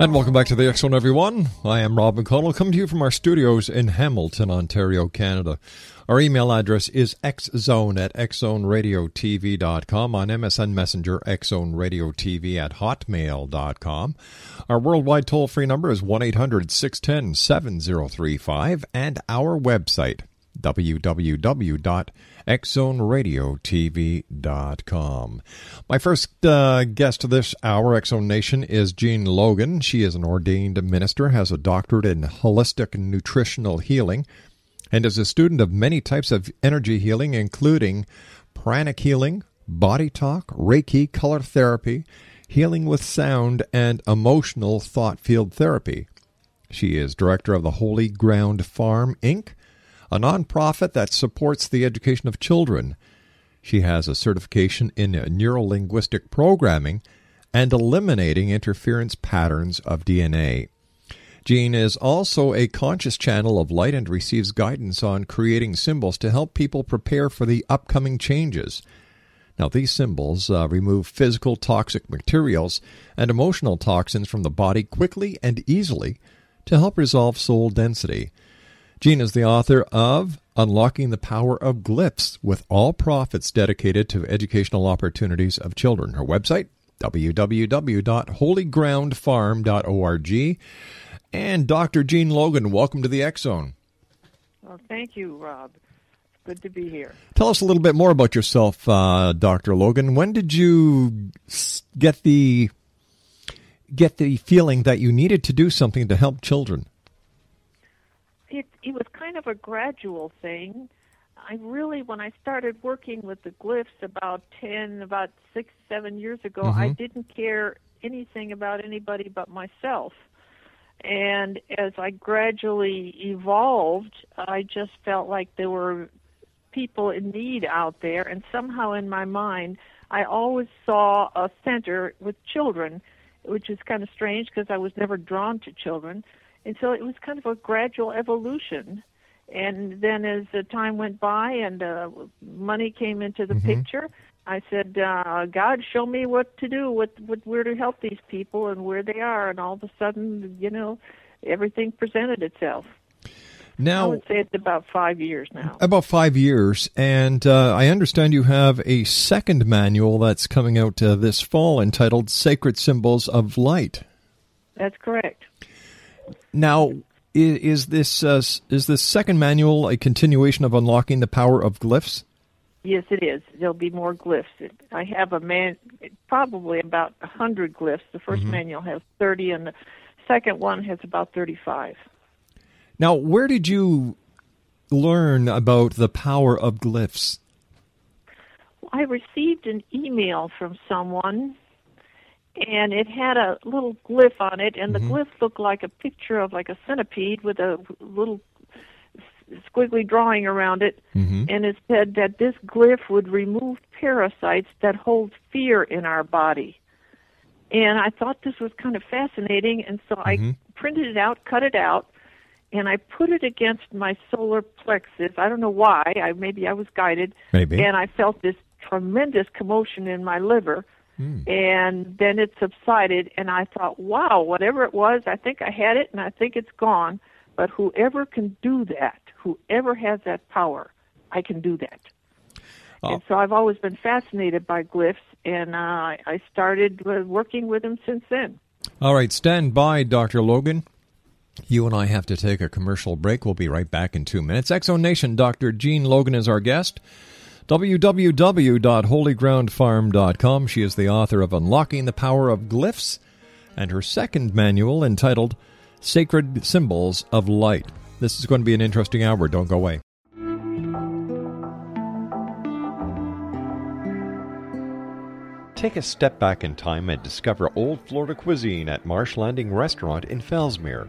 And welcome back to the Zone, everyone. I am Rob McConnell, coming to you from our studios in Hamilton, Ontario, Canada. Our email address is xzone at xzoneradiotv.com. On MSN Messenger, xzoneradiotv at hotmail.com. Our worldwide toll free number is 1 800 610 7035, and our website, www.xzoneradiotv.com. My first uh, guest this hour, X Zone Nation, is Jean Logan. She is an ordained minister, has a doctorate in holistic nutritional healing, and is a student of many types of energy healing, including pranic healing, body talk, Reiki, color therapy, healing with sound, and emotional thought field therapy. She is director of the Holy Ground Farm, Inc., a nonprofit that supports the education of children. She has a certification in neurolinguistic programming and eliminating interference patterns of DNA. Jean is also a conscious channel of light and receives guidance on creating symbols to help people prepare for the upcoming changes. Now, these symbols uh, remove physical toxic materials and emotional toxins from the body quickly and easily to help resolve soul density. Jean is the author of Unlocking the Power of Glyphs with all profits dedicated to educational opportunities of children. Her website, www.holygroundfarm.org. And Dr. Jean Logan, welcome to the X Zone. Well, thank you, Rob. Good to be here. Tell us a little bit more about yourself, uh, Dr. Logan. When did you get the get the feeling that you needed to do something to help children? It it was kind of a gradual thing. I really, when I started working with the glyphs about ten, about six, seven years ago, Mm-hmm. I didn't care anything about anybody but myself. And as I gradually evolved, I just felt like there were people in need out there, and somehow in my mind, I always saw a center with children, which is kind of strange because I was never drawn to children. And so it was kind of a gradual evolution. And then as the time went by and uh, money came into the picture, I said, uh, God, show me what to do, what, what where to help these people and where they are. And all of a sudden, you know, everything presented itself. Now, I would say it's about five years now. About five years, and uh, I understand you have a second manual that's coming out uh, this fall entitled "Sacred Symbols of Light." That's correct. Now, is, is this uh, is this second manual a continuation of unlocking the power of glyphs? Yes, it is. There'll be more glyphs. I have a man, probably about a hundred glyphs. The 1st Mm-hmm. manual has thirty, and the second one has about thirty-five. Now, where did you learn about the power of glyphs? I received an email from someone, and it had a little glyph on it, and the mm-hmm. glyph looked like a picture of like a centipede with a little squiggly drawing around it, mm-hmm. and it said that this glyph would remove parasites that hold fear in our body. And I thought this was kind of fascinating, and so I mm-hmm. printed it out, cut it out, and I put it against my solar plexus. I don't know why. I maybe I was guided, Maybe. and I felt this tremendous commotion in my liver. And then it subsided, and I thought, wow, whatever it was, I think I had it, and I think it's gone. But whoever can do that, whoever has that power, I can do that. And so I've always been fascinated by glyphs, and uh, I started uh, working with them since then. All right, stand by, Dr. Logan. You and I have to take a commercial break. We'll be right back in two minutes. X Zone Nation, Dr. Jean Logan is our guest. www.holygroundfarm.com. She is the author of Unlocking the Power of Glyphs and her second manual entitled Sacred Symbols of Light. This is going to be an interesting hour. Don't go away. Take a step back in time and discover old Florida cuisine at Marsh Landing Restaurant in Fellsmere.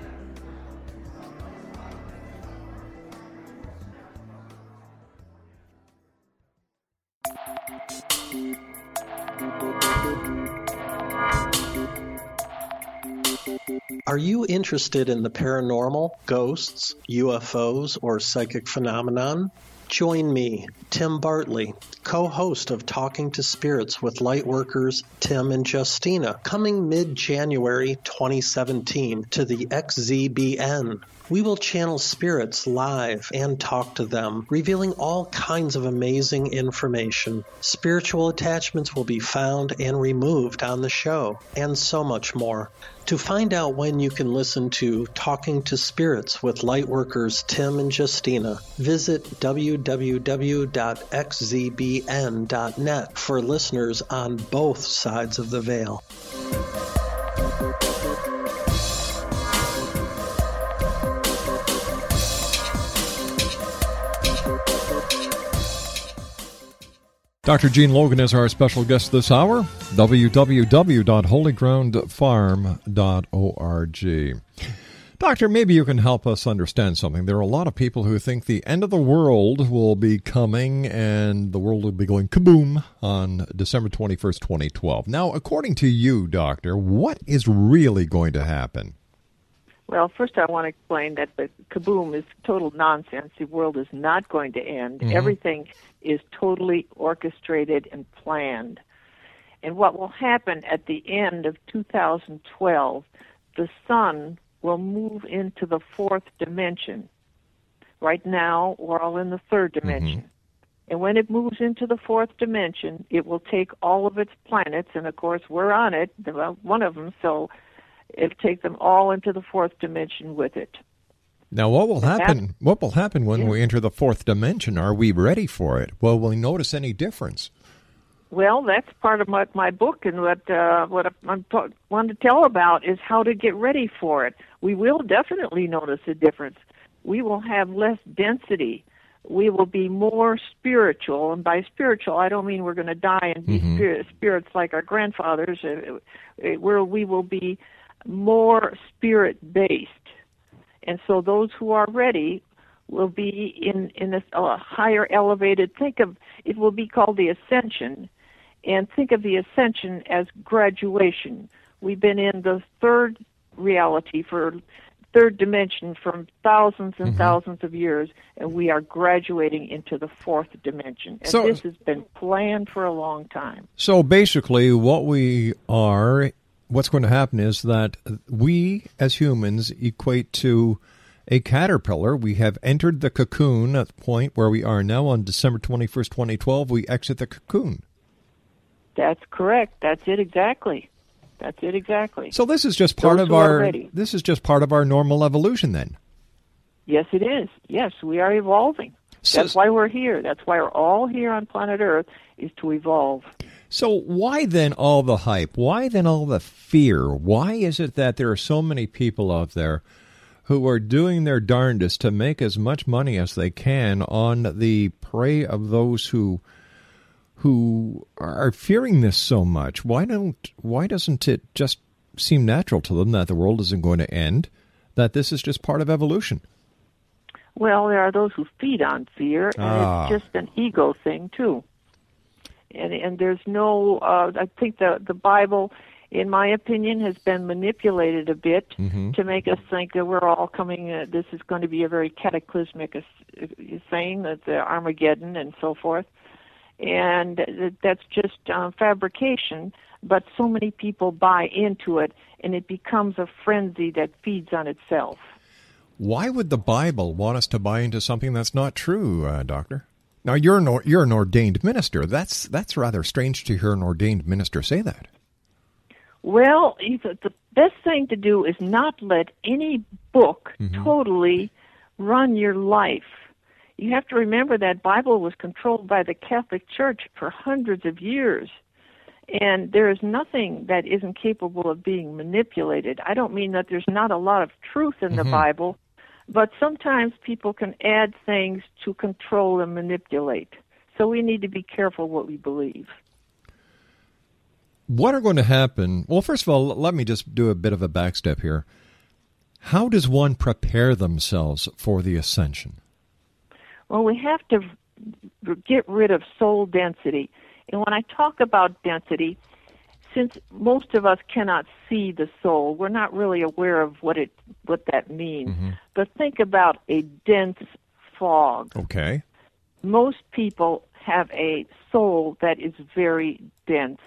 Are you interested in the paranormal, ghosts, UFOs, or psychic phenomenon? Join me, Tim Bartley, co host of Talking to Spirits with Lightworkers Tim and Justina, coming mid January 2017 to the XZBN. We will channel spirits live and talk to them, revealing all kinds of amazing information. Spiritual attachments will be found and removed on the show, and so much more. To find out when you can listen to Talking to Spirits with Lightworkers Tim and Justina, visit www.xzbn.net for listeners on both sides of the veil. Dr. Jean Logan is our special guest this hour. www.holygroundfarm.org. Doctor, maybe you can help us understand something. There are a lot of people who think the end of the world will be coming and the world will be going kaboom on December 21st, 2012. Now, according to you, Doctor, what is really going to happen? Well, first I want to explain that the kaboom is total nonsense. The world is not going to end. Mm-hmm. Everything is totally orchestrated and planned. And what will happen at the end of 2012, the sun will move into the fourth dimension. Right now, we're all in the third mm-hmm. dimension. And when it moves into the fourth dimension, it will take all of its planets, and of course, we're on it, well, one of them, so it'll take them all into the fourth dimension with it. Now, what will happen? What will happen when Yeah. we enter the fourth dimension? Are we ready for it? Well, will we notice any difference? Well, that's part of my, my book, and what uh, what I want to tell about is how to get ready for it. We will definitely notice a difference. We will have less density. We will be more spiritual, and by spiritual, I don't mean we're going to die and be mm-hmm. spirit, spirits like our grandfathers. Uh, uh, where we will be more spirit based, and so those who are ready will be in in a, a higher elevated. Think of it will be called the ascension and think of the ascension as graduation. We've been in the third reality for third dimension from thousands and mm-hmm. thousands of years, and we are graduating into the fourth dimension. And so, this has been planned for a long time. So basically, what we are, what's going to happen is that we as humans equate to a caterpillar. We have entered the cocoon at the point where we are now on December 21st, 2012. We exit the cocoon. That's correct. That's it exactly. That's it exactly. So this is just part Those of our this is just part of our normal evolution then. Yes, it is. Yes, we are evolving. So, That's why we're here. That's why we're all here on planet Earth is to evolve. So why then all the hype? Why then all the fear? Why is it that there are so many people out there who are doing their darndest to make as much money as they can on the prey of those who who are fearing this so much, why don't why doesn't it just seem natural to them that the world isn't going to end, that this is just part of evolution? Well, there are those who feed on fear, and ah. it's just an ego thing too. And and there's no, uh, I think the the Bible, in my opinion, has been manipulated a bit mm-hmm. to make us think that we're all coming. Uh, this is going to be a very cataclysmic uh, thing, that the Armageddon and so forth and that's just uh, fabrication. But so many people buy into it, and it becomes a frenzy that feeds on itself. Why would the Bible want us to buy into something that's not true, uh, Doctor? Now you're an you're an ordained minister. That's that's rather strange to hear an ordained minister say that. Well, the best thing to do is not let any book mm-hmm. totally run your life you have to remember that Bible was controlled by the Catholic Church for hundreds of years. And there is nothing that isn't capable of being manipulated. I don't mean that there's not a lot of truth in the mm-hmm. Bible, but sometimes people can add things to control and manipulate. So we need to be careful what we believe. What are going to happen? Well, first of all, let me just do a bit of a backstep here. How does one prepare themselves for the ascension? Well, we have to get rid of soul density. And when I talk about density, since most of us cannot see the soul, we're not really aware of what it what that means. Mm-hmm. But think about a dense fog. Okay. Most people have a soul that is very dense.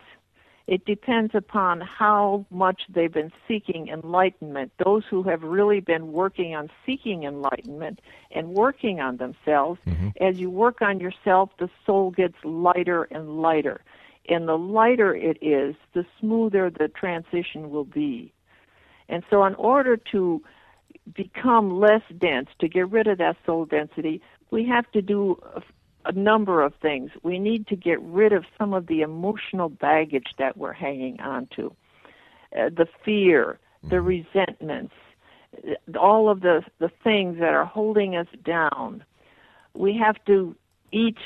It depends upon how much they've been seeking enlightenment. Those who have really been working on seeking enlightenment and working on themselves, mm-hmm. as you work on yourself, the soul gets lighter and lighter. And the lighter it is, the smoother the transition will be. And so, in order to become less dense, to get rid of that soul density, we have to do a number of things. We need to get rid of some of the emotional baggage that we're hanging on to. Uh, the fear, the mm-hmm. resentments, all of the, the things that are holding us down. We have to eat,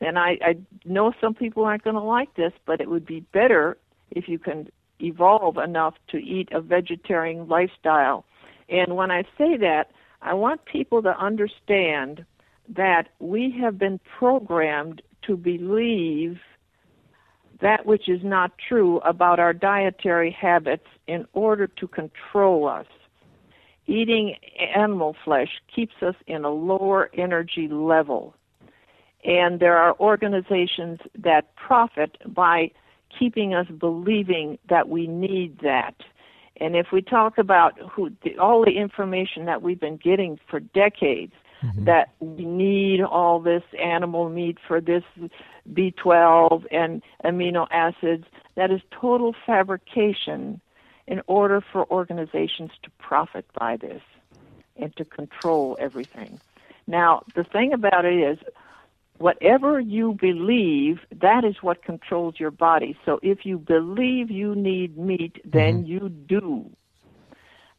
and I, I know some people aren't going to like this, but it would be better if you can evolve enough to eat a vegetarian lifestyle. And when I say that, I want people to understand that we have been programmed to believe that which is not true about our dietary habits in order to control us. Eating animal flesh keeps us in a lower energy level. And there are organizations that profit by keeping us believing that we need that. And if we talk about who, the, all the information that we've been getting for decades, mm-hmm. that we need all this animal meat for this B12 and amino acids. That is total fabrication in order for organizations to profit by this and to control everything. Now, the thing about it is, whatever you believe, that is what controls your body. So if you believe you need meat, then you do.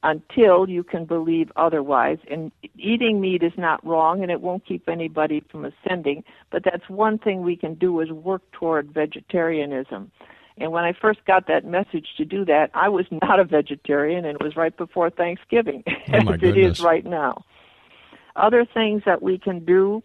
Until you can believe otherwise. And eating meat is not wrong and it won't keep anybody from ascending, but that's one thing we can do is work toward vegetarianism. And when I first got that message to do that, I was not a vegetarian and it was right before Thanksgiving, Oh, as it goodness. is right now. Other things that we can do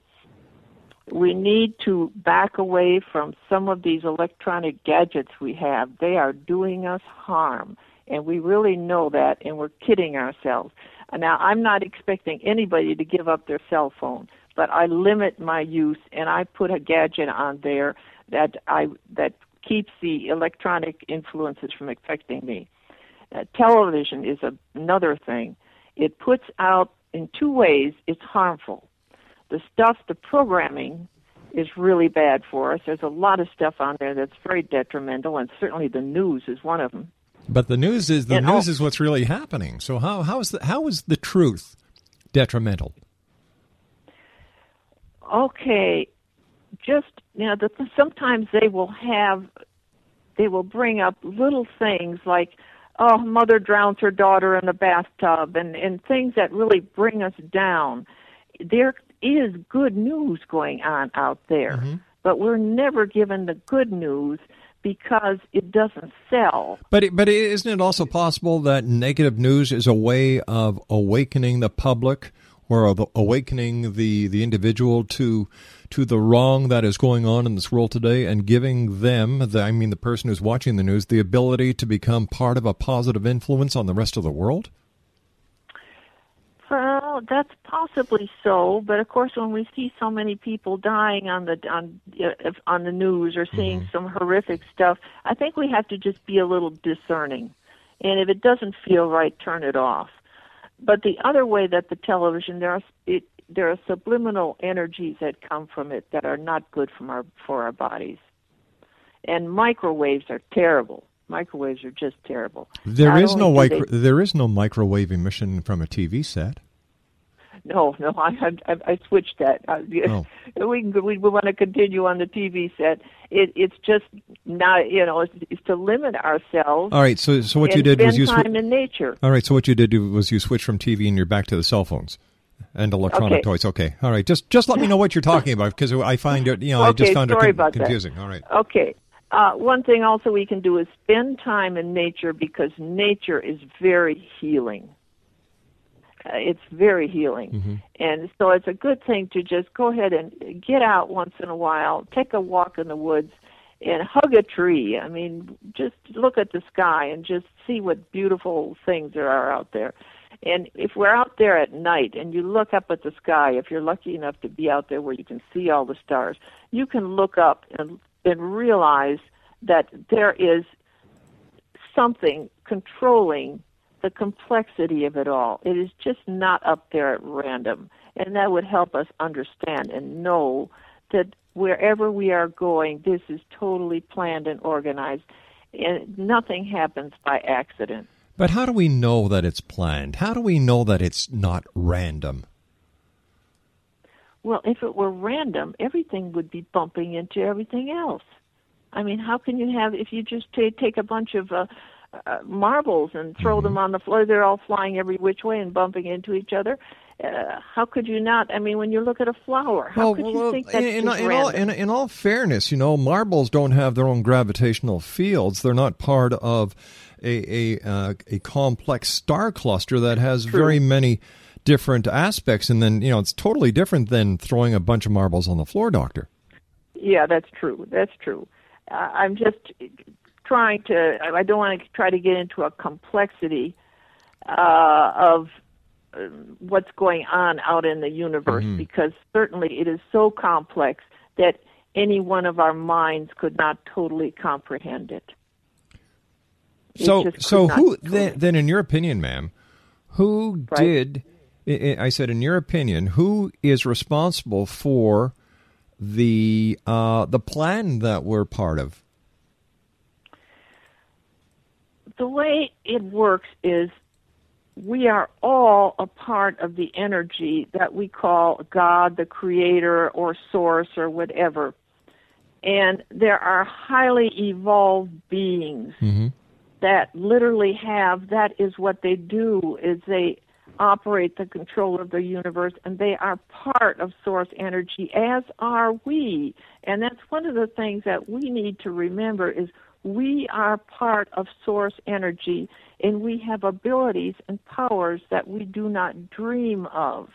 we need to back away from some of these electronic gadgets we have. They are doing us harm, and we really know that, and we're kidding ourselves. Now, I'm not expecting anybody to give up their cell phone, but I limit my use, and I put a gadget on there that I that keeps the electronic influences from affecting me. Uh, television is a, another thing. It puts out in two ways. It's harmful the stuff, the programming is really bad for us. There's a lot of stuff on there that's very detrimental, and certainly the news is one of them. But the news is the And news al- is what's really happening. So how how is the how is the truth detrimental? Okay, just you know, the, sometimes they will have, they will bring up little things like, oh, mother drowns her daughter in the bathtub, and and things that really bring us down. There is good news going on out there, mm-hmm. but we're never given the good news because it doesn't sell. But but isn't it also possible that negative news is a way of awakening the public or awakening the the individual to to the wrong that is going on in this world today and giving them the I mean the person who's watching the news the ability to become part of a positive influence on the rest of the world? Well, that's possibly so, but of course, when we see so many people dying on the on uh, on the news or seeing some horrific stuff, I think we have to just be a little discerning, and if it doesn't feel right, turn it off. But the other way that the television there are it, there are subliminal energies that come from it that are not good from our for our bodies, and microwaves are terrible. Microwaves are just terrible. There Not is no micro, they- there is no microwave emission from a TV set. No, no, I I, I switched that. Uh, Oh. We can we, we want to continue on the TV set. It it's just not you know it's, it's to limit ourselves. All right, so so what you did was you time in nature. All right, so what you did was you switched from TV and you're back to the cell phones and electronic Okay. toys. Okay, all right. Just just let me know what you're talking about because I find it. You know, I just found sorry it about that. confusing. All right. Okay. Uh, one thing also we can do is spend time in nature because nature is very healing. Uh, it's very healing. Mm-hmm. And so it's a good thing to just go ahead and get out once in a while, take a walk in the woods, and hug a tree. I mean, just look at the sky and just see what beautiful things there are out there. And if we're out there at night and you look up at the sky, if you're lucky enough to be out there where you can see all the stars, you can look up and, and realize that there is something controlling the complexity of it all. It is just not up there at random. And that would help us understand and know that wherever we are going, this is totally planned and organized. And nothing happens by accident. But how do we know that it's planned? How do we know that it's not random? Well, if it were random, everything would be bumping into everything else. I mean, how can you have if you just ta take a bunch of uh, uh, marbles and throw them on the floor? They're all flying every which way and bumping into each other. Uh, how could you not? I mean, when you look at a flower, how could you think that's in, just in, all, in, in all fairness, you know, marbles don't have their own gravitational fields. They're not part of a a, uh, a complex star cluster that has very many different aspects. And then, you know, it's totally different than throwing a bunch of marbles on the floor, Doctor. Yeah, that's true. That's true. Uh, I'm just trying to. I don't want to try to get into a complexity uh, of uh, what's going on out in the universe because certainly it is so complex that any one of our minds could not totally comprehend it. It So, so who then, then, in your opinion, ma'am, who Right. did? I I said, in your opinion, who is responsible for the uh, the plan that we're part of? The way it works is we are all a part of the energy that we call God, the Creator, or Source, or whatever. And there are highly evolved beings Mm-hmm. that literally have that is what they do is they operate the control of the universe and they are part of source energy as are we and that's one of the things that we need to remember is we are part of source energy and we have abilities and powers that we do not dream of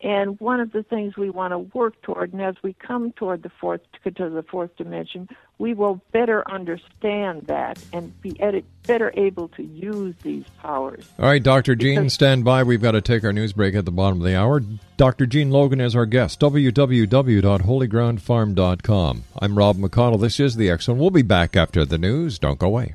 and one of the things we want to work toward, and as we come toward the fourth to the fourth dimension, we will better understand that and be edi- better able to use these powers. All right, Dr. Jean, stand by. We've got to take our news break at the bottom of the hour. Dr. Jean Logan is our guest. www.holygroundfarm.com. I'm Rob McConnell. This is the X Zone. We'll be back after the news. Don't go away.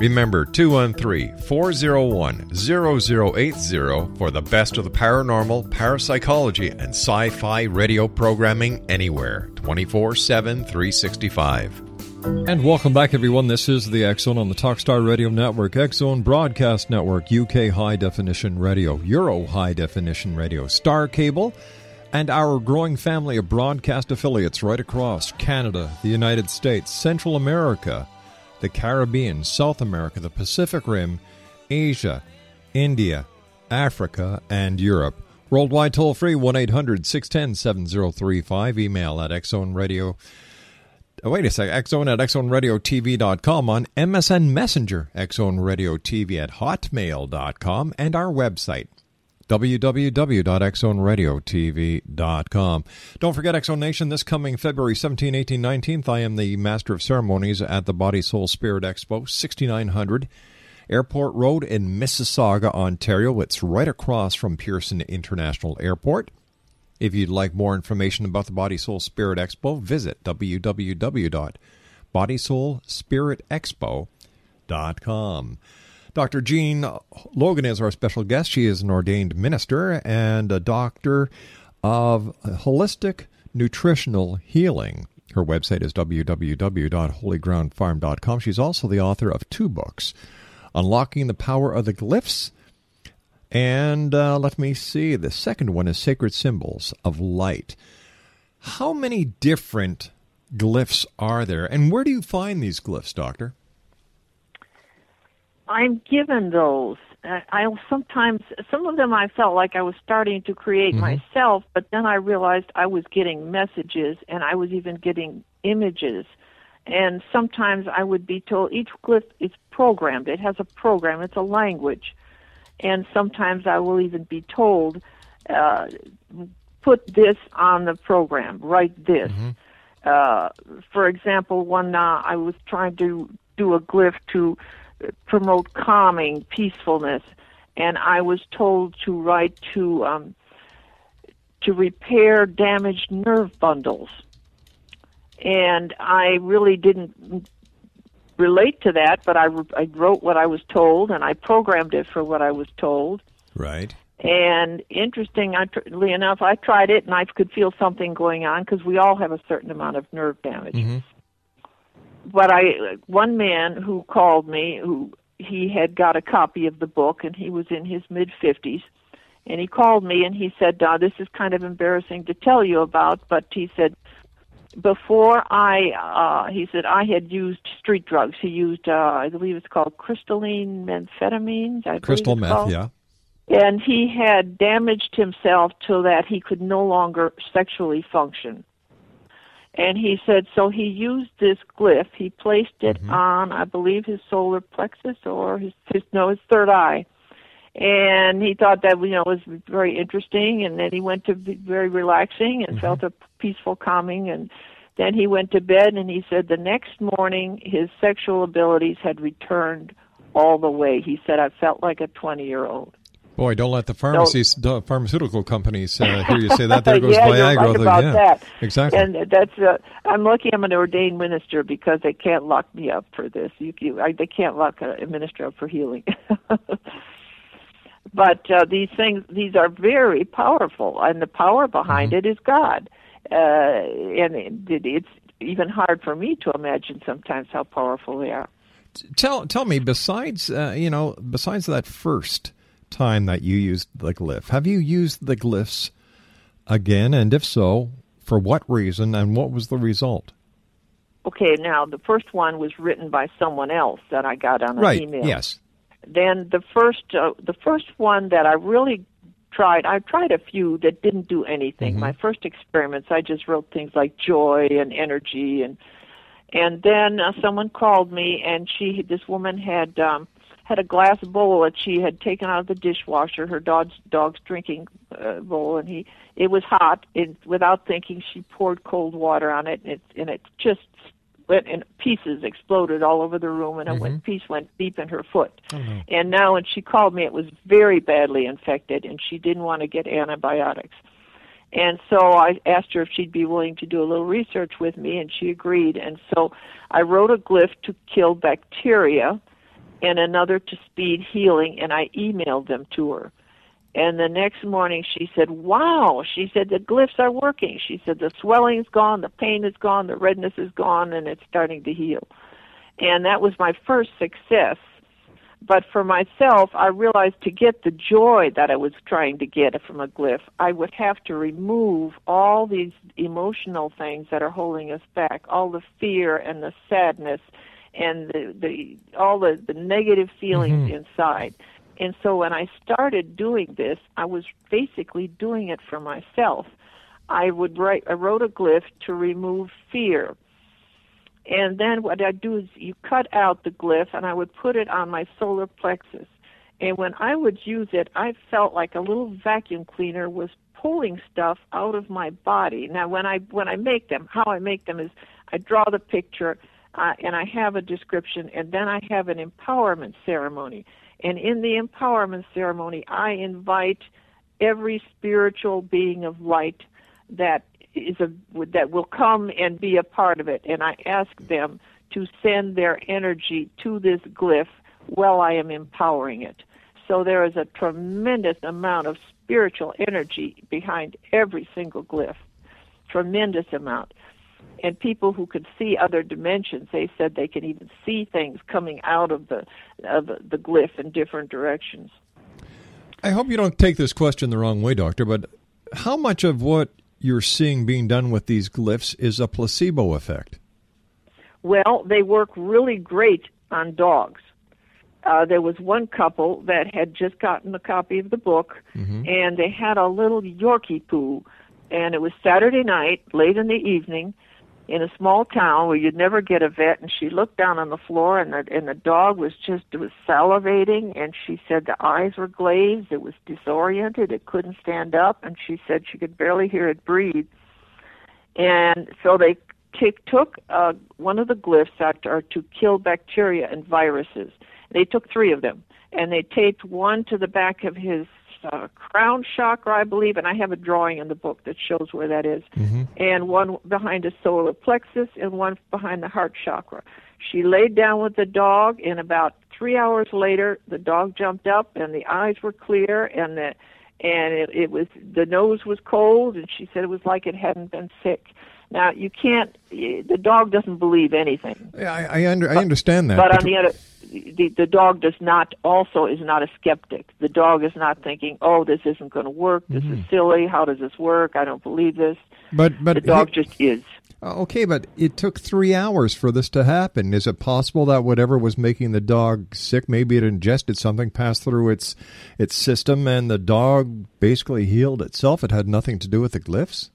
Remember 213 401 0080 for the best of the paranormal, parapsychology, and sci fi radio programming anywhere 24 7 365. And welcome back, everyone. This is the Zone on the Talkstar Radio Network, Zone Broadcast Network, UK High Definition Radio, Euro High Definition Radio, Star Cable, and our growing family of broadcast affiliates right across Canada, the United States, Central America, the Caribbean, South America, the Pacific Rim, Asia, India, Africa, and Europe. Worldwide toll free 1 800 610 7035. Email at xzoneradio. Oh, wait a sec. Xzone at xzoneradiotv.com on MSN Messenger, xzoneradiotv at hotmail.com, and our website, www.xzoneradiotv.com. Don't forget X Zone Nation this coming February 17, 18, 19th. I am the Master of Ceremonies at the Body Soul Spirit Expo, 6900 Airport Road in Mississauga, Ontario. It's right across from Pearson International Airport. If you'd like more information about the Body Soul Spirit Expo, visit www.bodysoulspiritexpo.com. Dr. Jean Logan is our special guest. She is an ordained minister and a doctor of holistic nutritional healing. Her website is www.holygroundfarm.com. She's also the author of two books Unlocking the Power of the Glyphs. And uh, let me see, the second one is Sacred Symbols of Light. How many different glyphs are there, and where do you find these glyphs, Doctor? I'm given those. I sometimes some of them I felt like I was starting to create Mhm. myself, but then I realized I was getting messages and I was even getting images. And sometimes I would be told each glyph is programmed. It has a program. It's a language. And sometimes I will even be told, uh, put this on the program. Write this. Uh, for example, one uh, I was trying to do a glyph to promote calming, peacefulness, and I was told to write to um, to repair damaged nerve bundles, and I really didn't relate to that, but I, I wrote what I was told and I programmed it for what I was told. Right. And interestingly enough, I tried it and I could feel something going on because we all have a certain amount of nerve damage. Mm-hmm. But I, one man who called me, who he had got a copy of the book and he was in his mid 50s, and he called me and he said, "This is kind of embarrassing to tell you about, but he said." Before I, uh, he said I had used street drugs. He used, uh, I believe it's called crystalline methamphetamines. I Crystal meth, called yeah. and he had damaged himself so that he could no longer sexually function. And he said, so he used this glyph. He placed it mm-hmm. on, I believe, his solar plexus or his, his no, his third eye. And he thought that you know was very interesting. And then he went to be very relaxing and mm-hmm. felt a peaceful calming. And then he went to bed. And he said the next morning his sexual abilities had returned all the way. He said I felt like a twenty year old. Boy, don't let the pharmacies, pharmaceutical companies uh, hear you say that. There goes yeah, Viagra. you're right about yeah, that. Exactly. And that's uh, I'm lucky I'm an ordained minister because they can't lock me up for this. You, you I, they can't lock a, a minister up for healing. but uh, these things, these are very powerful, and the power behind Mm-hmm. it is God. Uh, and it, it's even hard for me to imagine sometimes how powerful they are. tell tell me besides uh, you know besides that first time that you used the glyph. Have you used the glyphs again? And if so for what reason and what was the result? Okay, now the first one was written by someone else that I got on an right email. yes. Then the first uh, the first one that I really tried I tried a few that didn't do anything. My first experiments I just wrote things like joy and energy and and then uh, someone called me and she this woman had um had a glass bowl that she had taken out of the dishwasher her dog's dog's drinking uh, bowl and he it was hot and without thinking she poured cold water on it and it and it just went in pieces exploded all over the room and a went piece went deep in her foot. And now when she called me it was very badly infected and she didn't want to get antibiotics. And so I asked her if she'd be willing to do a little research with me, and she agreed. And so I wrote a glyph to kill bacteria and another to speed healing, and I emailed them to her. And the next morning she said, Wow, she said, the glyphs are working. She said, the swelling's gone, the pain is gone, the redness is gone, and it's starting to heal. And that was my first success but for myself, I realized to get the joy that I was trying to get from a glyph, I would have to remove all these emotional things that are holding us back, all the fear and the sadness and the, the all the, the negative feelings mm-hmm. inside. And so when I started doing this, I was basically doing it for myself. I would write I wrote a glyph to remove fear. And then what I do is you cut out the glyph and I would put it on my solar plexus. And when I would use it, I felt like a little vacuum cleaner was pulling stuff out of my body. Now, when I when I make them, how I make them is I draw the picture uh, and I have a description, and then I have an empowerment ceremony. And in the empowerment ceremony, I invite every spiritual being of light that is a that will come and be a part of it and I ask them to send their energy to this glyph while I am empowering it. So there is a tremendous amount of spiritual energy behind every single glyph. Tremendous amount. And people who could see other dimensions, they said they can even see things coming out of the of the glyph in different directions. i hope you don't take this question the wrong way doctor but how much of what you're seeing being done with these glyphs is a placebo effect Well, they work really great on dogs. Uh, there was one couple that had just gotten a copy of the book, and they had a little Yorkie poo, and it was Saturday night, late in the evening, in a small town where you'd never get a vet. And she looked down on the floor, and the and the dog was just was salivating, and she said the eyes were glazed, it was disoriented, it couldn't stand up, and she said she could barely hear it breathe. And so they t- took uh, one of the glyphs that are to kill bacteria and viruses. They took three of them, and they taped one to the back of his uh, crown chakra, I believe, and I have a drawing in the book that shows where that is, and one behind the solar plexus, and one behind the heart chakra. She laid down with the dog, and about three hours later, the dog jumped up, and the eyes were clear, and the and it, it was the nose was cold, and she said it was like it hadn't been sick. Now you can't. The dog doesn't believe anything. Yeah, I, I, under, I understand that. But on the other, the the dog does not also is not a skeptic. The dog is not thinking, "Oh, this isn't going to work. This Mm-hmm. is silly. How does this work? I don't believe this." but but The dog just is. Uh, Okay, but it took three hours for this to happen. Is it possible that whatever was making the dog sick, maybe it ingested something, passed through its its system, and the dog basically healed itself? It had nothing to do with the glyphs.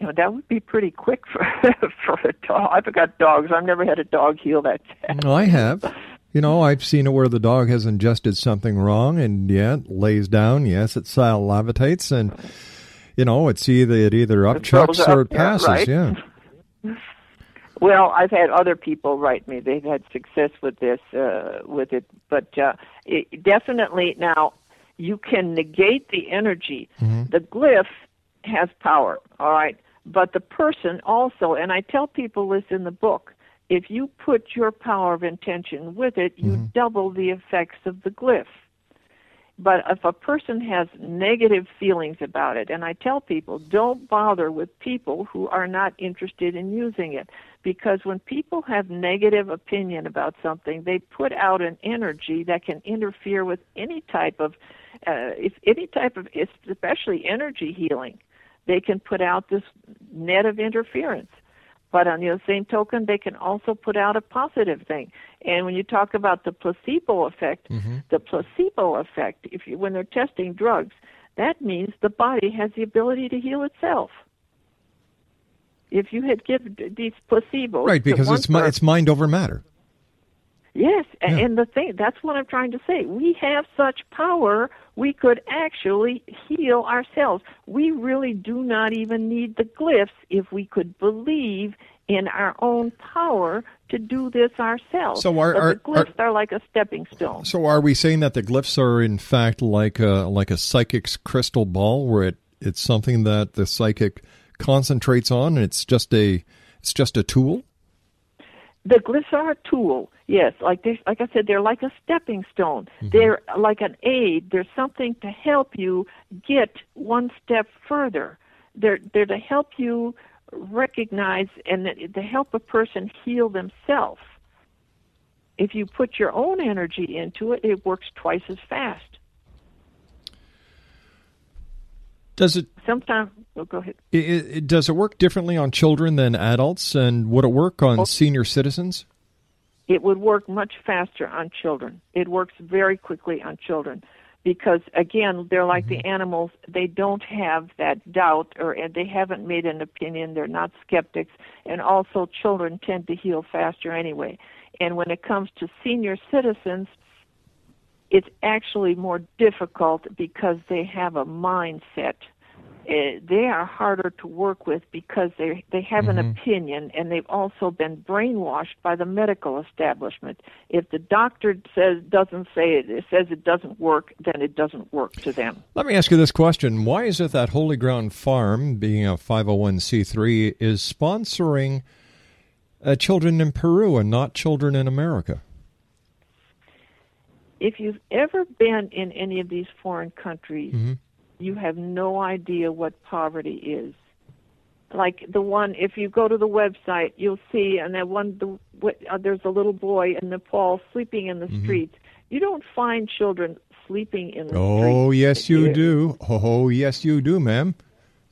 You know, that would be pretty quick for for a dog. I've got dogs. I've never had a dog heal that fast. I have. You know, I've seen it where the dog has ingested something wrong, and yeah, it lays down. Yes, it salivates, and you know, it's either it either upchucks or up, it passes. right. Yeah. Well, I've had other people write me. They've had success with this, uh, with it, but uh, it, definitely now you can negate the energy. The glyph has power, all right, but the person also, and I tell people this in the book. If you put your power of intention with it, you double the effects of the glyph. But if a person has negative feelings about it, and I tell people, don't bother with people who are not interested in using it. Because when people have negative opinion about something, they put out an energy that can interfere with any type of, uh, if any type of, especially energy healing, they can put out this net of interference. But on the same token, they can also put out a positive thing. And when you talk about the placebo effect, mm-hmm. the placebo effect, if you, when they're testing drugs, that means the body has the ability to heal itself. If you had given these placebos, Right, because it's person- it's mind over matter. Yes, Yeah. and the thing that's what I'm trying to say. We have such power, we could actually heal ourselves. We really do not even need the glyphs if we could believe in our own power to do this ourselves. So are- are- the glyphs are, like a stepping stone. So are we saying that the glyphs are in fact like a like a psychic's crystal ball, where it it's something that the psychic concentrates on, and it's just a it's just a tool? The a tool, yes. Like they, like I said, they're like a stepping stone. Mm-hmm. They're like an aid. They're something to help you get one step further. They're they're to help you recognize and to help a person heal themselves. If you put your own energy into it, it works twice as fast. Does it, Sometimes, oh, go ahead. it, it does it work differently on children than adults, and would it work on oh. senior citizens? it would work much faster on children. It works very quickly on children because again, they're like the mm-hmm. animals. They don't have that doubt or and they haven't made an opinion. They're not skeptics and also children tend to heal faster anyway. And when it comes to senior citizens, it's actually more difficult because they have a mindset. Uh, they are harder to work with because they they have an opinion and they've also been brainwashed by the medical establishment. If the doctor says doesn't say it, it says it doesn't work, then it doesn't work to them. Let me ask you this question: Why is it that Holy Ground Farm, being a five hundred one c three, is sponsoring uh, children in Peru and not children in America? If you've ever been in any of these foreign countries, you have no idea what poverty is. Like the one, if you go to the website, you'll see, and that one, the, what, uh, there's a little boy in Nepal sleeping in the streets. You don't find children sleeping in the streets. Oh, yes, you do. Oh, yes, you do, ma'am.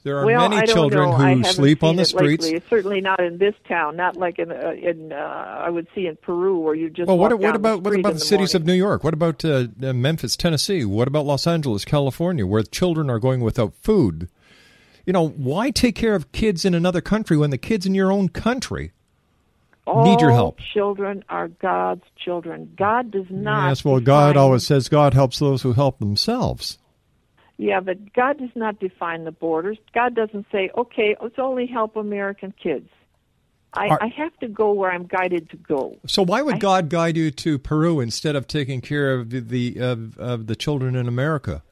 There are well, many children know. Who sleep on the streets. Certainly not in this town. Not like in uh, in uh, I would see in Peru, where you just Well, what, what about the what about the the cities of. New York? What about uh, uh, Memphis, Tennessee? What about Los Angeles, California, where children are going without food? You know, why take care of kids in another country when the kids in your own country need your help? Children are God's children. God does not. yes, well, God always says God helps those who help themselves. Yeah, but God does not define the borders. God doesn't say, "Okay, let's only help American kids." I, Are- I have to go where I'm guided to go. So why would I- God guide you to Peru instead of taking care of the, the of, of the children in America?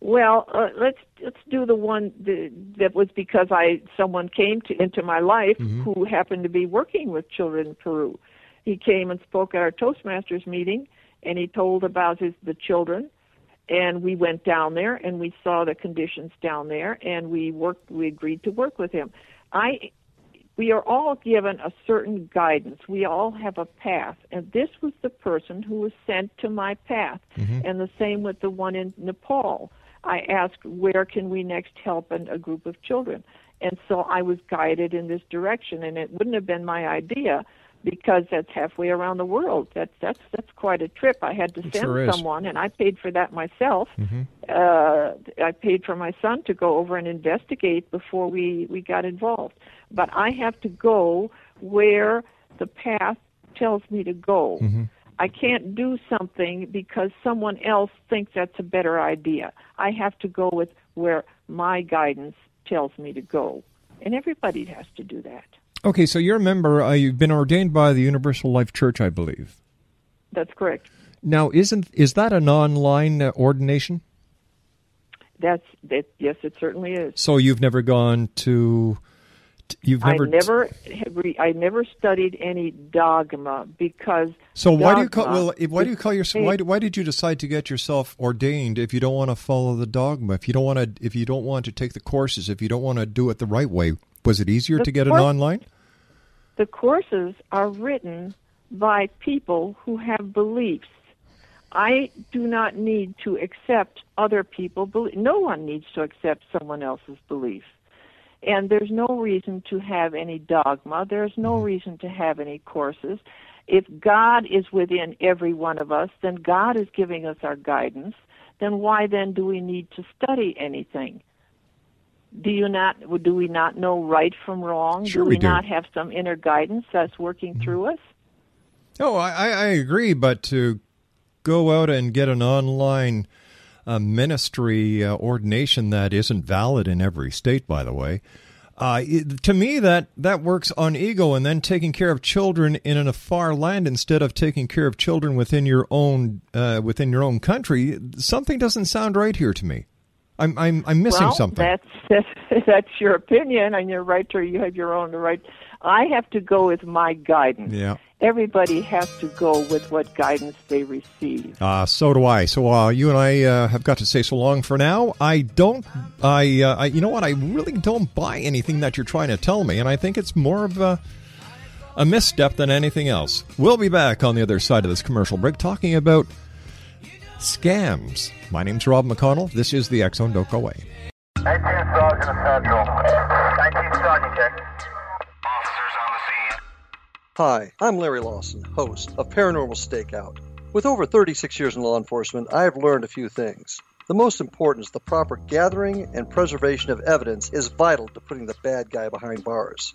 Well, uh, let's let's do the one that, that was because I someone came to into my life who happened to be working with children in Peru. He came and spoke at our Toastmasters meeting, and he told about his the children, and we went down there and we saw the conditions down there and we worked we agreed to work with him. I we are all given a certain guidance. We all have a path. And this was the person who was sent to my path. Mm-hmm. and the same with the one in nepal. I asked where can we next help an, a group of children? And so i was guided in this direction and it wouldn't have been my idea because that's halfway around the world. That's that's that's quite a trip. I had to send sure someone, and I paid for that myself. Mm-hmm. Uh, I paid for my son to go over and investigate before we we got involved. But I have to go where the path tells me to go. Mm-hmm. I can't do something because someone else thinks that's a better idea. I have to go with where my guidance tells me to go. And everybody has to do that. Okay, so you're a member. Uh, you've been ordained by the Universal Life Church, I believe. That's correct. Now, isn't is that an online uh, ordination? That's that. Yes, it certainly is. So you've never gone to. You've never. I never, have re- I never studied any dogma because. So why do you call? Well, why do you call yourself? Why, why did you decide to get yourself ordained if you don't want to follow the dogma? If you don't want to, if you don't want to take the courses, if you don't want to do it the right way, was it easier The to get it online? The courses are written by people who have beliefs. I do not need to accept other people. No one needs to accept someone else's belief. And there's no reason to have any dogma. There's no mm-hmm. reason to have any courses. If God is within every one of us, then God is giving us our guidance. Then why then do we need to study anything? Do you not? Do we not know right from wrong? Sure do we we do. not have some inner guidance that's working through us? Oh, I, I agree, but to go out and get an online uh, ministry uh, ordination that isn't valid in every state, by the way, uh, it, to me that that works on ego, and then taking care of children in a far land instead of taking care of children within your own uh, within your own country. Something doesn't sound right here to me. I'm I'm I'm missing well, something. That's, that's that's your opinion, and you're right. Or you have your own right. I have to go with my guidance. yeah. Everybody has to go with what guidance they receive. Uh, so do I. So uh, you and I uh, have got to say so long for now. I don't. I, uh, I. You know what? I really don't buy anything that you're trying to tell me, and I think it's more of a a misstep than anything else. We'll be back on the other side of this commercial break talking about scams. My name's Rob McConnell. This is the X Zone. Don't go away. 19 Sergeant Central. 19 Sergeant check. Officers on the scene. Hi, I'm Larry Lawson, host of Paranormal Stakeout. With over 36 years in law enforcement, I have learned a few things. The most important is the proper gathering and preservation of evidence is vital to putting the bad guy behind bars.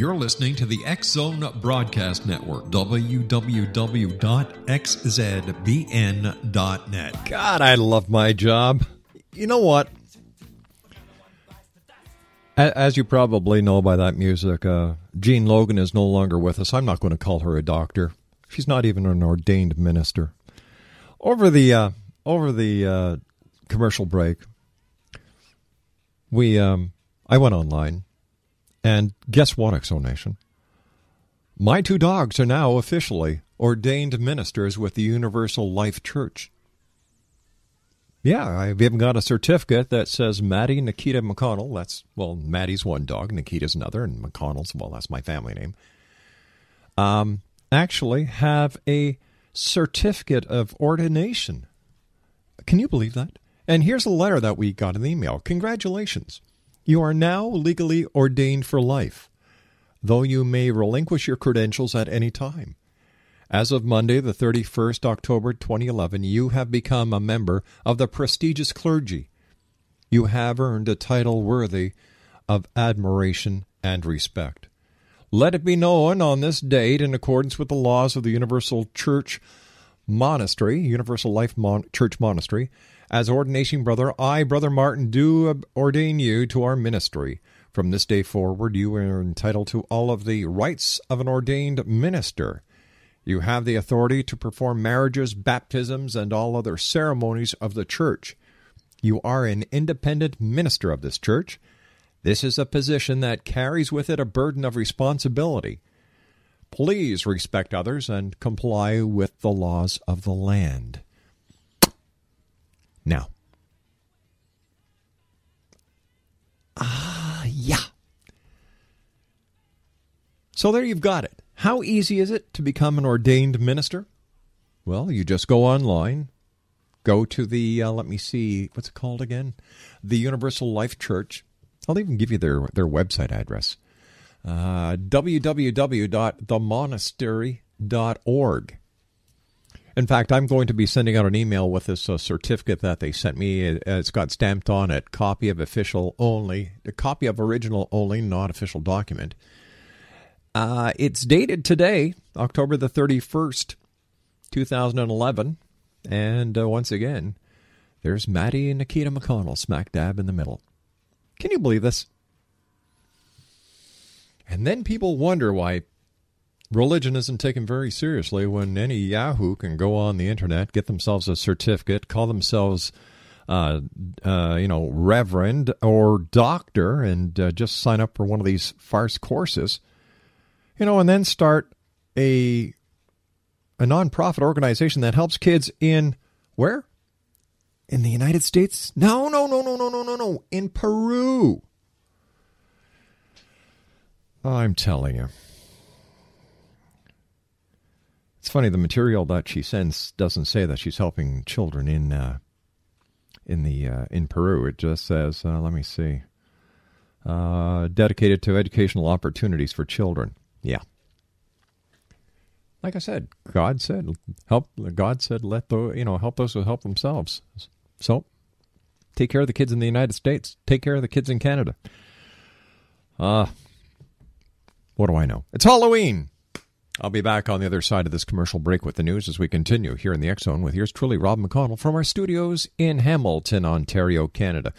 You're listening to the X Zone Broadcast Network, www.xzbn.net. God, I love my job. You know what? As you probably know by that music, uh, Jean Logan is no longer with us. I'm not going to call her a doctor. She's not even an ordained minister. Over the uh, over the uh, commercial break, we um, I went online, and guess what, Exonation? My two dogs are now officially ordained ministers with the Universal Life Church. Yeah, I've even got a certificate that says Maddie Nikita McConnell. That's, well, Maddie's one dog, Nikita's another, and McConnell's, well, that's my family name. Um, actually have a certificate of ordination. Can you believe that? And here's a letter that we got in the email. Congratulations. You are now legally ordained for life though you may relinquish your credentials at any time. As of Monday, the 31st October 2011, you have become a member of the prestigious clergy. You have earned a title worthy of admiration and respect. Let it be known on this date, in accordance with the laws of the Universal Church Monastery, Universal Life Mon- Church Monastery, as ordination brother, I, Brother Martin, do ordain you to our ministry. From this day forward, you are entitled to all of the rights of an ordained minister. You have the authority to perform marriages, baptisms, and all other ceremonies of the church. You are an independent minister of this church. This is a position that carries with it a burden of responsibility. Please respect others and comply with the laws of the land. Now, ah, yeah. So there you've got it. How easy is it to become an ordained minister? Well, you just go online, go to the, uh, let me see, what's it called again? The Universal Life Church. I'll even give you their, their website address uh, www.themonastery.org. In fact, I'm going to be sending out an email with this uh, certificate that they sent me. It's got stamped on it, copy of official only, a copy of original only, not official document. Uh, it's dated today, October the 31st, 2011. And uh, once again, there's Maddie and Nikita McConnell smack dab in the middle. Can you believe this? And then people wonder why Religion isn't taken very seriously when any Yahoo can go on the internet, get themselves a certificate, call themselves, uh, uh, you know, reverend or doctor, and uh, just sign up for one of these farce courses, you know, and then start a a nonprofit organization that helps kids in where? In the United States? No, no, no, no, no, no, no, no. In Peru. I'm telling you. Funny the material that she sends doesn't say that she's helping children in uh, in the uh, in Peru. It just says, uh, let me see, uh, dedicated to educational opportunities for children. Yeah, like I said, God said help. God said let the you know help those who help themselves. So take care of the kids in the United States. Take care of the kids in Canada. Uh, what do I know? It's Halloween. I'll be back on the other side of this commercial break with the news as we continue here in the X Zone with yours truly, Rob McConnell, from our studios in Hamilton, Ontario, Canada.